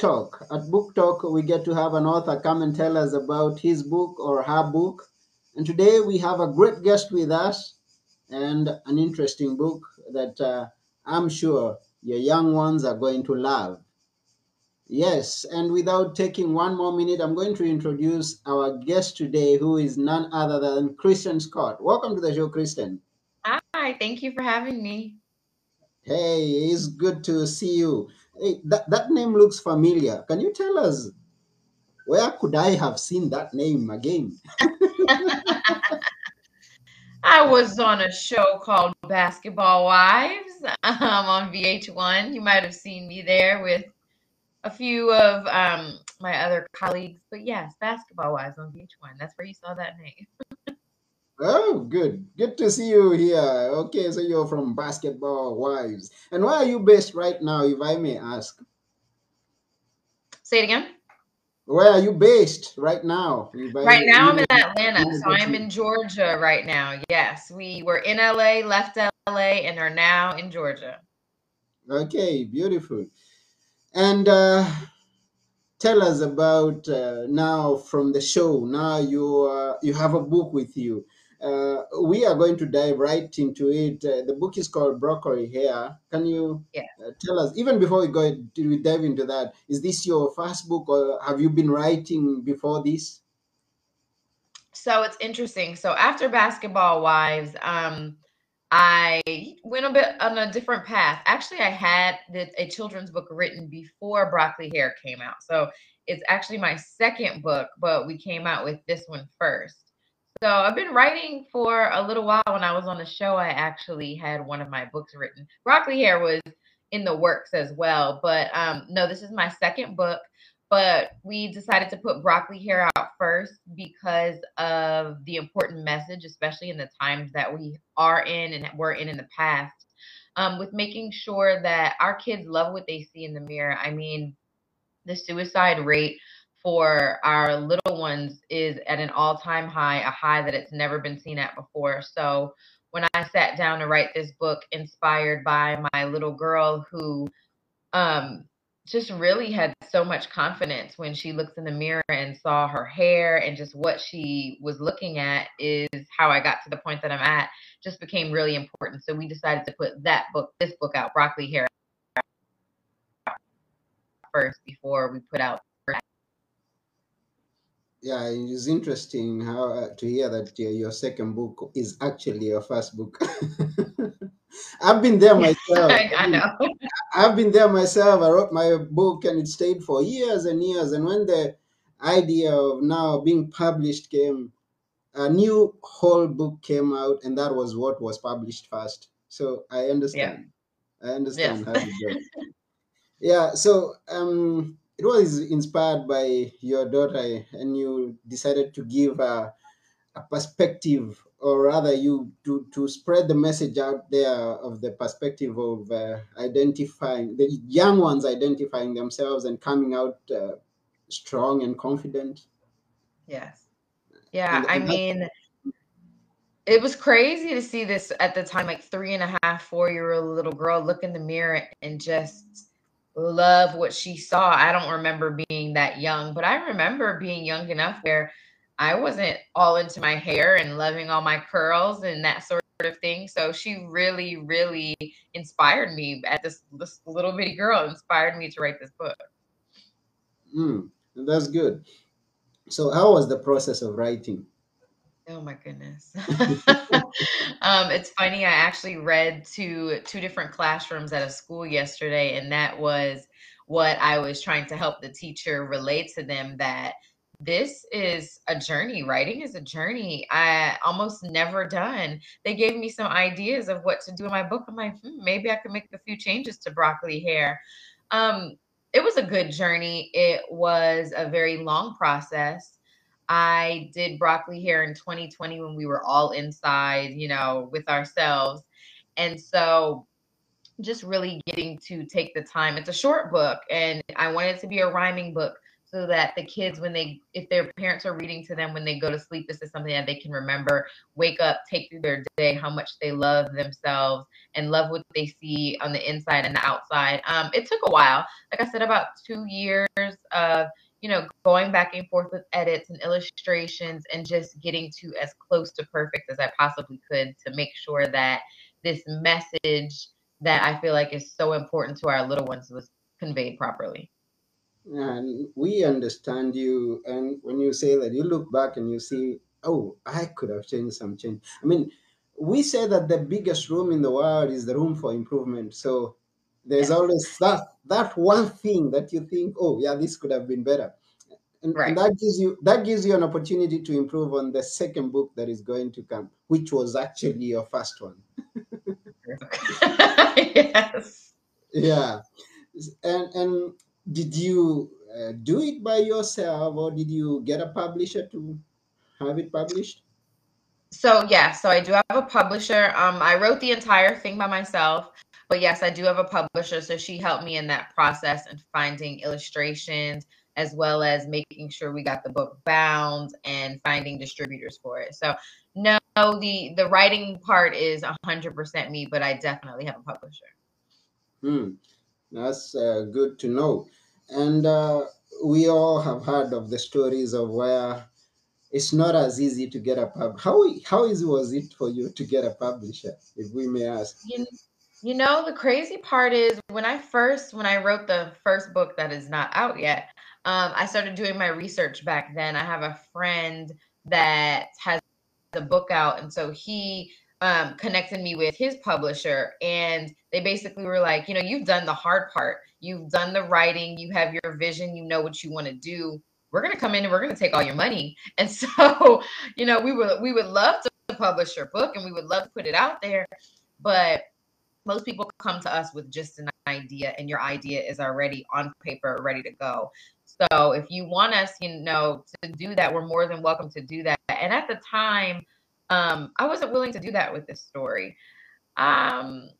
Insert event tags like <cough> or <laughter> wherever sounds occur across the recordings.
Talk. At Book Talk, we get to have an author come and tell us about his book or her book. And today we have a great guest with us and an interesting book that uh, I'm sure your young ones are going to love. Yes, and without taking one more minute, I'm going to introduce our guest today, who is none other than Kristen Scott. Welcome to the show, Kristen. Hi, thank you for having me. Hey, it's good to see you. Hey, that, that name looks familiar. Can you tell us where could I have seen that name again? <laughs> I was on a show called Basketball Wives um, on VH1. You might have seen me there with a few of um, my other colleagues. But yes, Basketball Wives on VH1. That's where you saw that name. <laughs> Oh, good. Good to see you here. Okay, so you're from Basketball Wives. And where are you based right now, if I may ask? Say it again. Where are you based right now? Right now, I'm in Atlanta, so I'm in Georgia right now. Yes, we were in LA, left LA, and are now in Georgia. Okay, beautiful. And uh, tell us about uh, now from the show. Now you uh, you have a book with you. Uh, we are going to dive right into it. Uh, the book is called Broccoli Hair. Can you Yeah. uh, tell us, even before we go we dive into that, is this your first book or have you been writing before this? So it's interesting. So after Basketball Wives, um, I went a bit on a different path. Actually, I had the, a children's book written before Broccoli Hair came out. So it's actually my second book, but we came out with this one first. So I've been writing for a little while. When I was on the show, I actually had one of my books written. Broccoli Hair was in the works as well, but um, no, this is my second book. But we decided to put Broccoli Hair out first because of the important message, especially in the times that we are in and were in in the past, um, with making sure that our kids love what they see in the mirror. I mean, the suicide rate for our little ones is at an all-time high, a high that it's never been seen at before. So when I sat down to write this book, inspired by my little girl who um, just really had so much confidence when she looks in the mirror and saw her hair and just what she was looking at is how I got to the point that I'm at just became really important. So we decided to put that book, this book out, Broccoli Hair first before we put out Yeah, it's interesting how uh, to hear that uh, your second book is actually your first book. <laughs> I've been there myself. I, <laughs> I know. I've been there myself. I wrote my book and it stayed for years and years. And when the idea of now being published came, a new whole book came out, and that was what was published first. So I understand. I understand Yes. how it <laughs> goes. Yeah. So um, it was inspired by your daughter, and you decided to give a, a perspective, or rather, you to to spread the message out there of the perspective of uh, identifying the young ones identifying themselves and coming out uh, strong and confident. Yes. Yeah. And, I and that, mean, it was crazy to see this at the time, like three and a half, four year old little girl look in the mirror and just love what she saw. I don't remember being that young, but I remember being young enough where I wasn't all into my hair and loving all my curls and that sort of thing. So she really, really inspired me at this, this little bitty girl inspired me to write this book. mm, that's good. So, how was the process of writing? Oh my goodness. <laughs> um, it's funny. I actually read to two different classrooms at a school yesterday, and that was what I was trying to help the teacher relate to them that this is a journey. Writing is a journey. I almost never done. They gave me some ideas of what to do in my book. I'm like, hmm, maybe I could make a few changes to broccoli hair. Um, it was a good journey. It was a very long process. I did broccoli hair in 2020 when we were all inside, you know, with ourselves. And so just really getting to take the time. It's a short book and I wanted it to be a rhyming book. so that the kids when they if their parents are reading to them when they go to sleep this is something that they can remember wake up take through their day how much they love themselves and love what they see on the inside and the outside um, it took a while like i said about two years of you know going back and forth with edits and illustrations and just getting to as close to perfect as i possibly could to make sure that this message that i feel like is so important to our little ones was conveyed properly. And we understand you and when you say that you look back and you see oh i could have changed some change. I mean we say that the biggest room in the world is the room for improvement. So there's Yes. always that that one thing that you think oh yeah this could have been better and, Right. and that gives you that gives you an opportunity to improve on the second book that is going to come which was actually your first one <laughs> yes yeah and and did you uh, do it by yourself or did you get a publisher to have it published So yeah, so I do have a publisher. Um, I wrote the entire thing by myself, but yes, I do have a publisher. So she helped me in that process and finding illustrations as well as making sure we got the book bound and finding distributors for it. So no, the the writing part is hundred percent me, but I definitely have a publisher. Hmm, that's uh, good to know. And uh, we all have heard of the stories of where it's not as easy to get a pub. How how easy was it for you to get a publisher, if we may ask? You, you know, the crazy part is when I first when I wrote the first book that is not out yet, um, I started doing my research back then. I have a friend that has the book out, and so he um, connected me with his publisher, and they basically were like, you know, you've done the hard part. You've done the writing. You have your vision. You know what you want to do. We're gonna come in and we're gonna take all your money. <laughs> And so, you know, we would we would love to publish your book and we would love to put it out there, but most people come to us with just an idea and your idea is already on paper ready to go. So if you want us you know to do that we're more than welcome to do that. And at the time um i wasn't willing to do that with this story. Um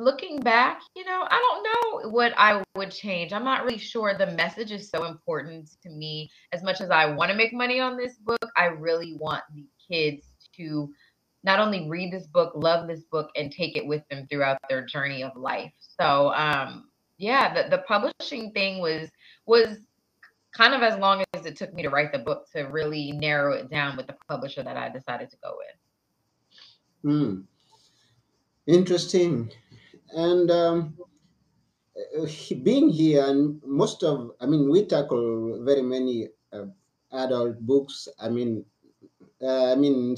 looking back you know i don't know what i would change. I'm not really sure. The message is so important to me. As much as i want to make money on this book i really want the kids to not only read this book, love this book, and take it with them throughout their journey of life. So, um, yeah, the, the publishing thing was was kind of as long as it took me to write the book to really narrow it down with the publisher that I decided to go with. Hmm. Interesting. And um, uh, being here, and most of, I mean, we tackle very many uh, adult books. I mean, uh, I mean,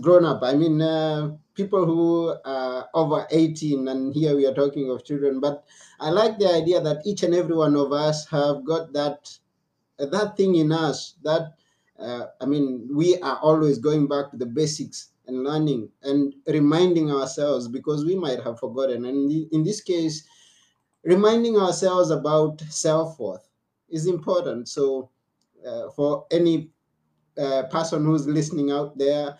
grown up. I mean, uh, people who are over 18, and here we are talking of children. But I like the idea that each and every one of us have got that uh, that thing in us that uh, I mean, we are always going back to the basics and learning and reminding ourselves because we might have forgotten. And in this case, reminding ourselves about self worth is important. So, uh, for any uh, person who's listening out there,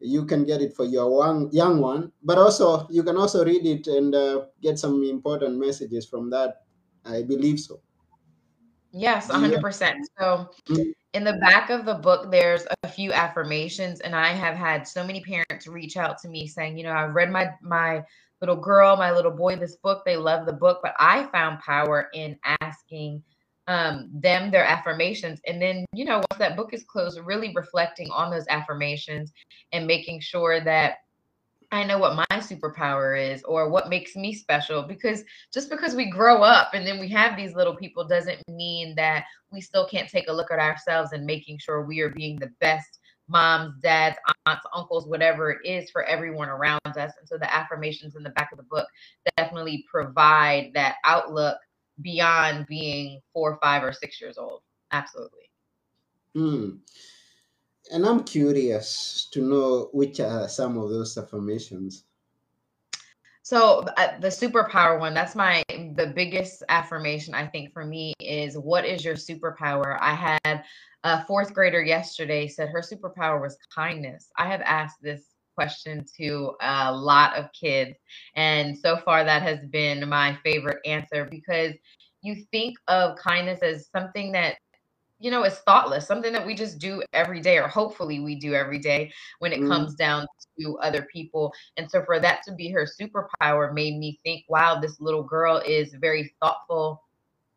you can get it for your one, young one, but also you can also read it and uh, get some important messages from that. I believe so. Yes, 100%. So, Mm, in the back of the book, there's a few affirmations, and I have had so many parents reach out to me saying, you know, I've read my my little girl, my little boy this book. They love the book, but I found power in asking um, them their affirmations, and then you know, once that book is closed, really reflecting on those affirmations and making sure that I know what my superpower is or what makes me special because just because we grow up and then we have these little people doesn't mean that we still can't take a look at ourselves and making sure we are being the best moms, dads, aunts, uncles, whatever it is for everyone around us. And so the affirmations in the back of the book definitely provide that outlook beyond being four, five, or six years old. Absolutely. mm. And I'm curious to know which are some of those affirmations. So uh, the superpower one, that's my the biggest affirmation I think for me is what is your superpower? I had a fourth grader yesterday said her superpower was kindness. I have asked this question to a lot of kids and so far that has been my favorite answer because you think of kindness as something that you know, is thoughtless, something that we just do every day, or hopefully we do every day when it Mm, comes down to other people. And so for that to be her superpower made me think, wow, this little girl is very thoughtful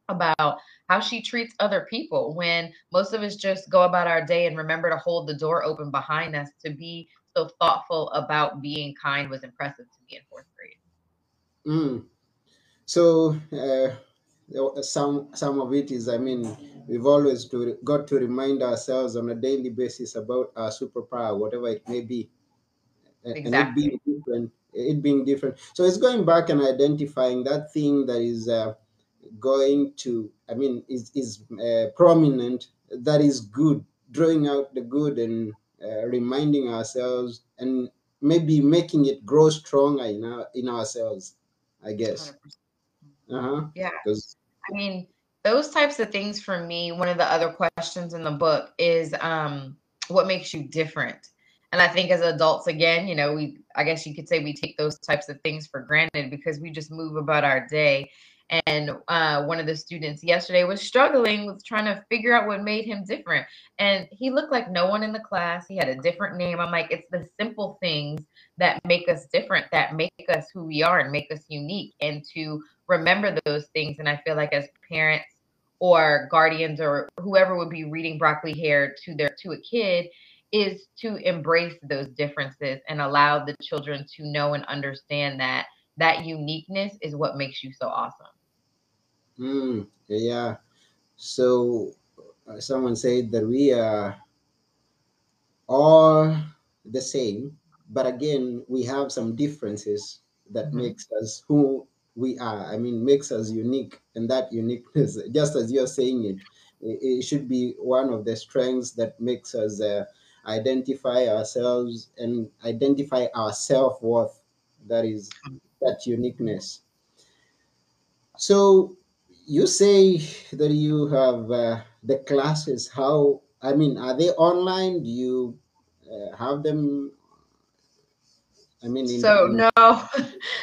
about how she treats other people when most of us just go about our day and remember to hold the door open behind us to be so thoughtful about being kind was impressive to me in fourth grade. mm. So uh, some some of it is, I mean, we've always to, got to remind ourselves on a daily basis about our superpower, whatever it may be, a- and it being different. It being different. So it's going back and identifying that thing that is uh, going to, I mean, is is uh, prominent. That is good. Drawing out the good and uh, reminding ourselves, and maybe making it grow stronger in our in ourselves. I guess. Uh huh. Yeah. I mean, those types of things for me, one of the other questions in the book is um, what makes you different? And I think as adults, again, you know, we, I guess you could say we take those types of things for granted because we just move about our day. And uh, one of the students yesterday was struggling with trying to figure out what made him different. And he looked like no one in the class. He had a different name. I'm like, it's the simple things that make us different, that make us who we are and make us unique. And to remember those things. And I feel like as parents or guardians or whoever would be reading broccoli hair to their to a kid is to embrace those differences and allow the children to know and understand that that uniqueness is what makes you so awesome. Mm, yeah. So uh, someone said that we are all the same, but again, we have some differences that Mhm. makes us who we are. I mean, makes us unique, and that uniqueness, <laughs> just as you're saying it, it, it should be one of the strengths that makes us uh, identify ourselves and identify our self worth. That is that uniqueness. So you say that you have uh, the classes. How? I mean, are they online? Do you uh, have them? I mean, in, So in no, <laughs>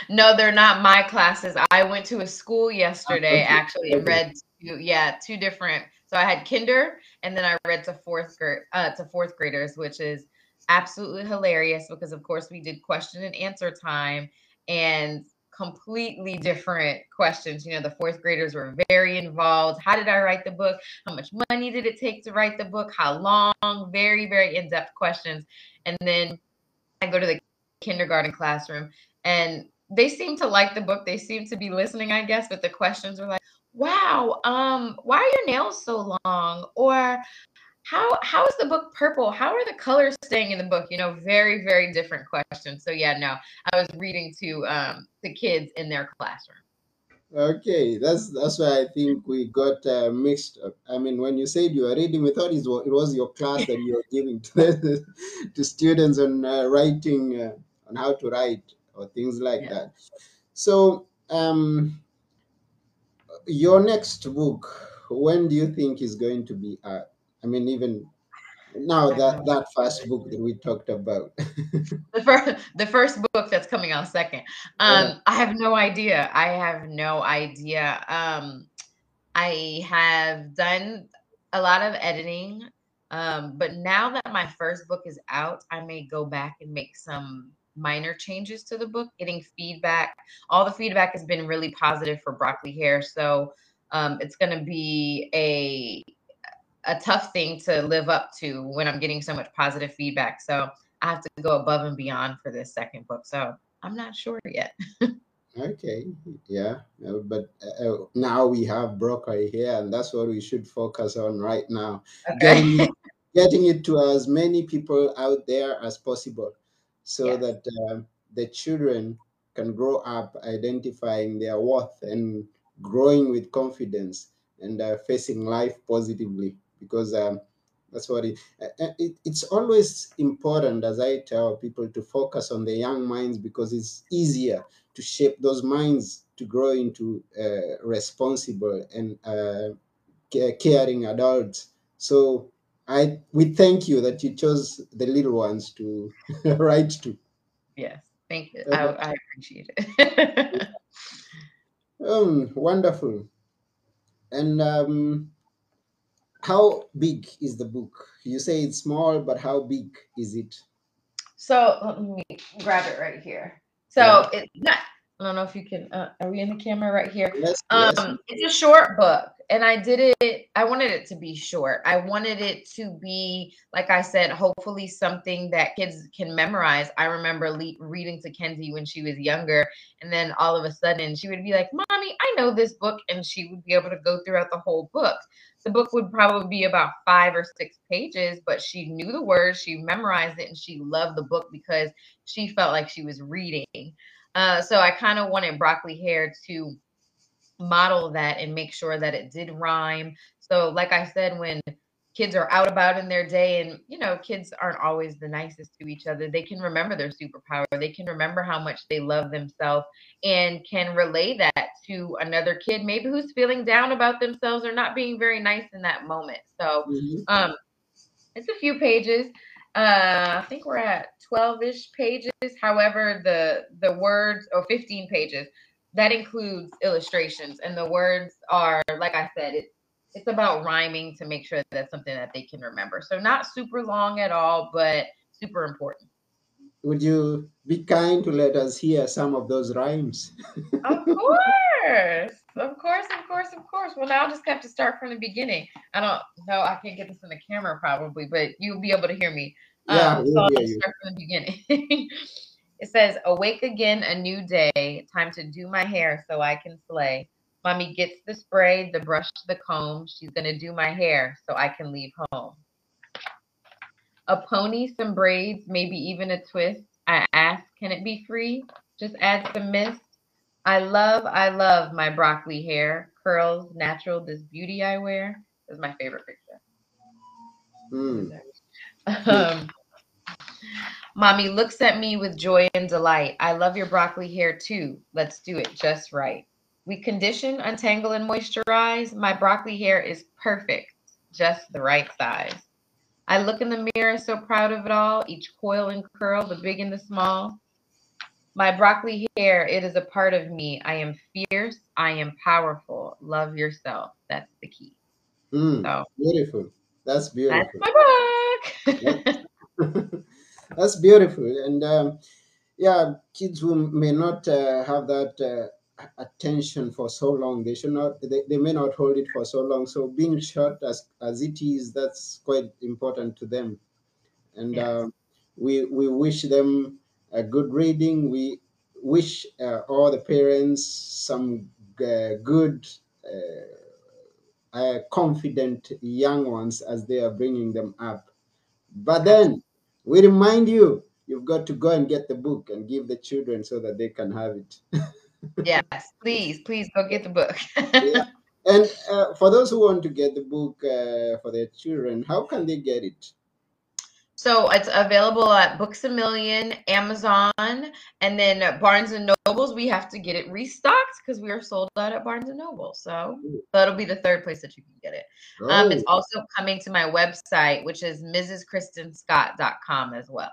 no, they're not my classes. I went to a school yesterday okay, actually okay, read two, yeah, two different. So I had kinder and then I read to fourth grade uh to fourth graders, which is absolutely hilarious because of course we did question and answer time and completely different questions. You know, the fourth graders were very involved. How did I write the book? How much money did it take to write the book? How long? Very, very in-depth questions. And then I go to the kindergarten classroom and they seem to like the book. They seem to be listening, I guess, but the questions were like, wow, um, why are your nails so long? Or how how is the book purple? How are the colors staying in the book? You know, very, very different questions. So yeah, no, I was reading to um the kids in their classroom. okay. That's that's why I think we got uh, mixed up. I mean, when you said you were reading, we thought it was, it was your class that you were giving to the, <laughs> to students on uh, writing uh, on how to write or things like Yeah. that. So, um, your next book, when do you think is going to be out? I mean, even now that that first book that we talked about. <laughs> the first the first book that's coming out second. Yeah. Um, I have no idea. I have no idea. Um, I have done a lot of editing, um, but now that my first book is out, I may go back and make some minor changes to the book. Getting feedback, all the feedback has been really positive for broccoli hair, so um, it's going to be a a tough thing to live up to when I'm getting so much positive feedback. So I have to go above and beyond for this second book. So I'm not sure yet. <laughs> Okay, yeah, uh, but uh, uh, now we have broccoli hair, and that's what we should focus on right now. Getting it, Okay. getting it to as many people out there as possible, so yes. that um the children can grow up identifying their worth and growing with confidence and uh, facing life positively. Because um, that's what it, uh, uh, it. It's always important, as I tell people, to focus on the young minds because it's easier to shape those minds to grow into uh, responsible and uh, caring adults. So I we thank you that you chose the little ones to <laughs> write to. Yes. Thank you. I, Uh, I appreciate it. <laughs> um, wonderful. And um, how big is the book? You say it's small, but how big is it? So let me grab it right here. So it's not. I don't know if you can. Uh, are we in the camera right here? Yes. Um, yes. it's a short book, and I did it. I wanted it to be short. I wanted it to be, like I said, hopefully something that kids can memorize. I remember le- reading to Kenzie when she was younger, and then all of a sudden she would be like, "Mommy, I know this book," and she would be able to go throughout the whole book. The book would probably be about five or six pages, but she knew the words, she memorized it, and she loved the book because she felt like she was reading. Uh, so I kind of wanted broccoli hair to model that and make sure that it did rhyme. So, like I said, when kids are out about in their day, and you know, kids aren't always the nicest to each other, they can remember their superpower. They can remember how much they love themselves and can relay that to another kid, maybe who's feeling down about themselves or not being very nice in that moment. So, Mhm. um, it's a few pages. Uh, I think we're at 12-ish pages. However, the the words or 15 pages that includes illustrations, and the words are like I said, it's it's about rhyming to make sure that that's something that they can remember. So not super long at all, but super important. Would you be kind to let us hear some of those rhymes? <laughs> Of course, of course, of course, of course. Well, now I'll just have to start from the beginning. I don't know. I can't get this in the camera probably, but you'll be able to hear me. Yeah, Um, we'll so I'll just start from the beginning. <laughs> it says, Awake again, a new day. Time to do my hair so I can slay. Mommy gets the spray, the brush, the comb. She's going to do my hair so I can leave home. A pony, some braids, maybe even a twist. I ask, Can it be free? Just add some mist. I love, I love my broccoli hair. Curls, natural, this beauty I wear. This is my favorite picture. Mm. Um, Mommy looks at me with joy and delight. I love your broccoli hair too. Let's do it just right. We condition, untangle, and moisturize. My broccoli hair is perfect, just the right size. I look in the mirror, so proud of it all. Each coil and curl, the big and the small. My broccoli hair, it is a part of me. I am fierce. I am powerful. Love yourself. That's the key. Mm. So Beautiful. That's that's beautiful. my book. <laughs> That's beautiful. And um, yeah, kids who may not uh, have that uh, attention for so long, they should not. They, they may not hold it for so long. So being short as as it is, that's quite important to them. And Yes. uh, we we wish them a good reading. We wish uh, all the parents some uh, good. Uh, uh, confident young ones as they are bringing them up. But then we remind you, you've got to go and get the book and give the children so that they can have it. <laughs> Yes, please, please go get the book. Yeah. And uh, for those who want to get the book uh, for their children, how can they get it? so it's available at Books a Million, Amazon, and then Barnes and Nobles. We have to get it restocked because we are sold out at Barnes and Noble. So that'll be the third place that you can get it. Um, it's Oh, also coming to my website, which is mrskristinscott.com as well.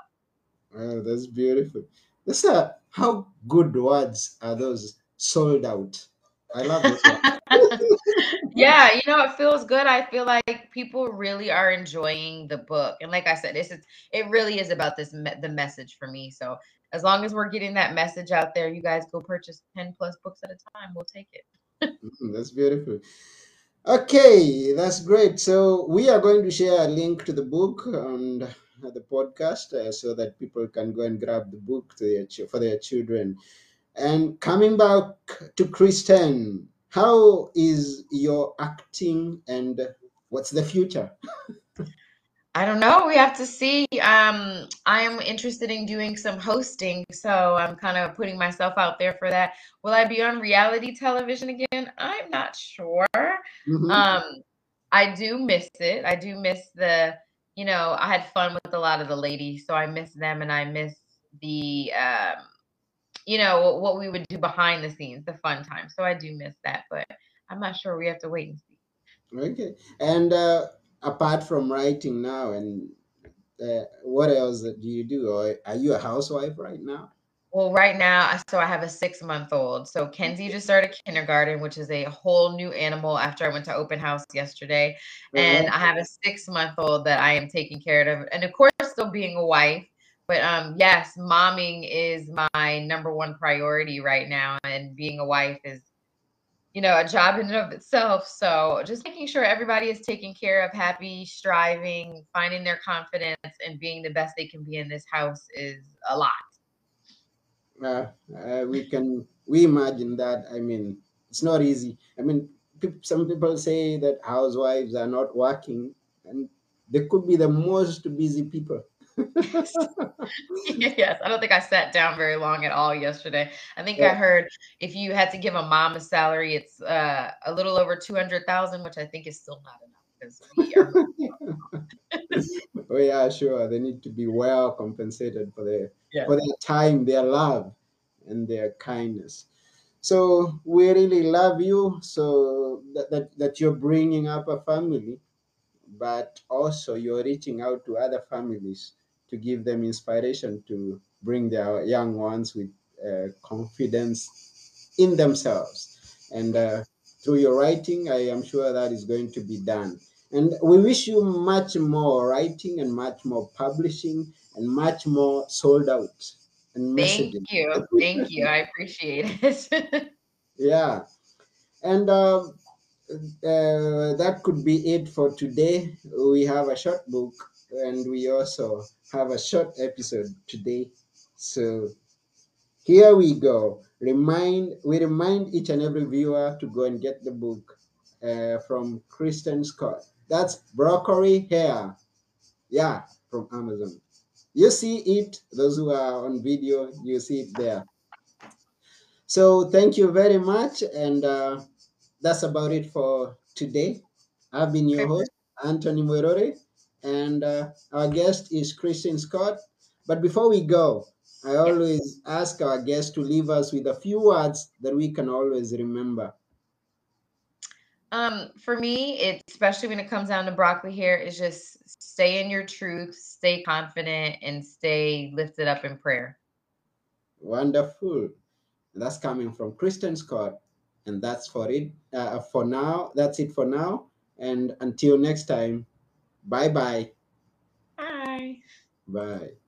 oh, that's beautiful. That's uh, how good words are those sold out. I love this one. <laughs> yeah, you know, it feels good. I feel like people really are enjoying the book, and like I said, this is it really is about this me- the message for me. So as long as we're getting that message out there, you guys go purchase ten plus books at a time. We'll take it. <laughs> Mm, That's beautiful. Okay, that's great. So we are going to share a link to the book on the podcast uh, so that people can go and grab the book to their ch- for their children. And coming back to Kristen, how is your acting and what's the future? I don't know. We have to see. Um, I am interested in doing some hosting, so I'm kind of putting myself out there for that. Will I be on reality television again? I'm not sure. Mhm. Um, I do miss it. I do miss the, you know, I had fun with a lot of the ladies, so I miss them and I miss the, um, you know, what, we would do behind the scenes, the fun time. So I do miss that, but I'm not sure. We have to wait and see. Okay. And uh, apart from writing now, and uh, what else do you do? Or are you a housewife right now? Well, right now, so I have a six month old. So Kenzie just started kindergarten, which is a whole new animal after I went to open house yesterday. And. I have a six month old that I am taking care of. And of course, still being a wife. But um, yes, momming is my number one priority right now. And being a wife is, you know, a job in and of itself. So just making sure everybody is taken care of, happy, striving, finding their confidence, and being the best they can be in this house is a lot. Uh, uh, we can we imagine that i mean it's not easy i mean some people say that housewives are not working and they could be the most busy people <laughs> yes, I don't think I sat down very long at all yesterday. I think Yeah. I heard if you had to give a mom a salary, it's uh, a little over two hundred thousand, which I think is still not enough we are. <laughs> oh yeah sure they need to be well compensated for their Yeah. for their time their love and their kindness so we really love you so that, that, that you're bringing up a family but also you're reaching out to other families to give them inspiration to bring their young ones with uh, confidence in themselves. And uh, through your writing, I am sure that is going to be done. And we wish you much more writing and much more publishing and much more sold out and Thank messaging. you, thank you. I appreciate it. <laughs> Yeah. And um, uh, that could be it for today. We have a short book and we also have a short episode today. So here we go. Remind we remind each and every viewer to go and get the book uh, from Kristen Scott. That's broccoli hair. Yeah, from Amazon. You see it. Those who are on video, you see it there. So thank you very much, and uh, that's about it for today. I've been your host, Anthony Mwerore, and uh, our guest is Kristen Scott. But before we go, I always ask our guests to leave us with a few words that we can always remember. Um, for me, it especially when it comes down to broccoli hair, is just stay in your truth, stay confident, and stay lifted up in prayer. Wonderful. That's coming from Kristen Scott, and that's for it uh, for now. That's it for now, and until next time, bye bye. Bye. Bye.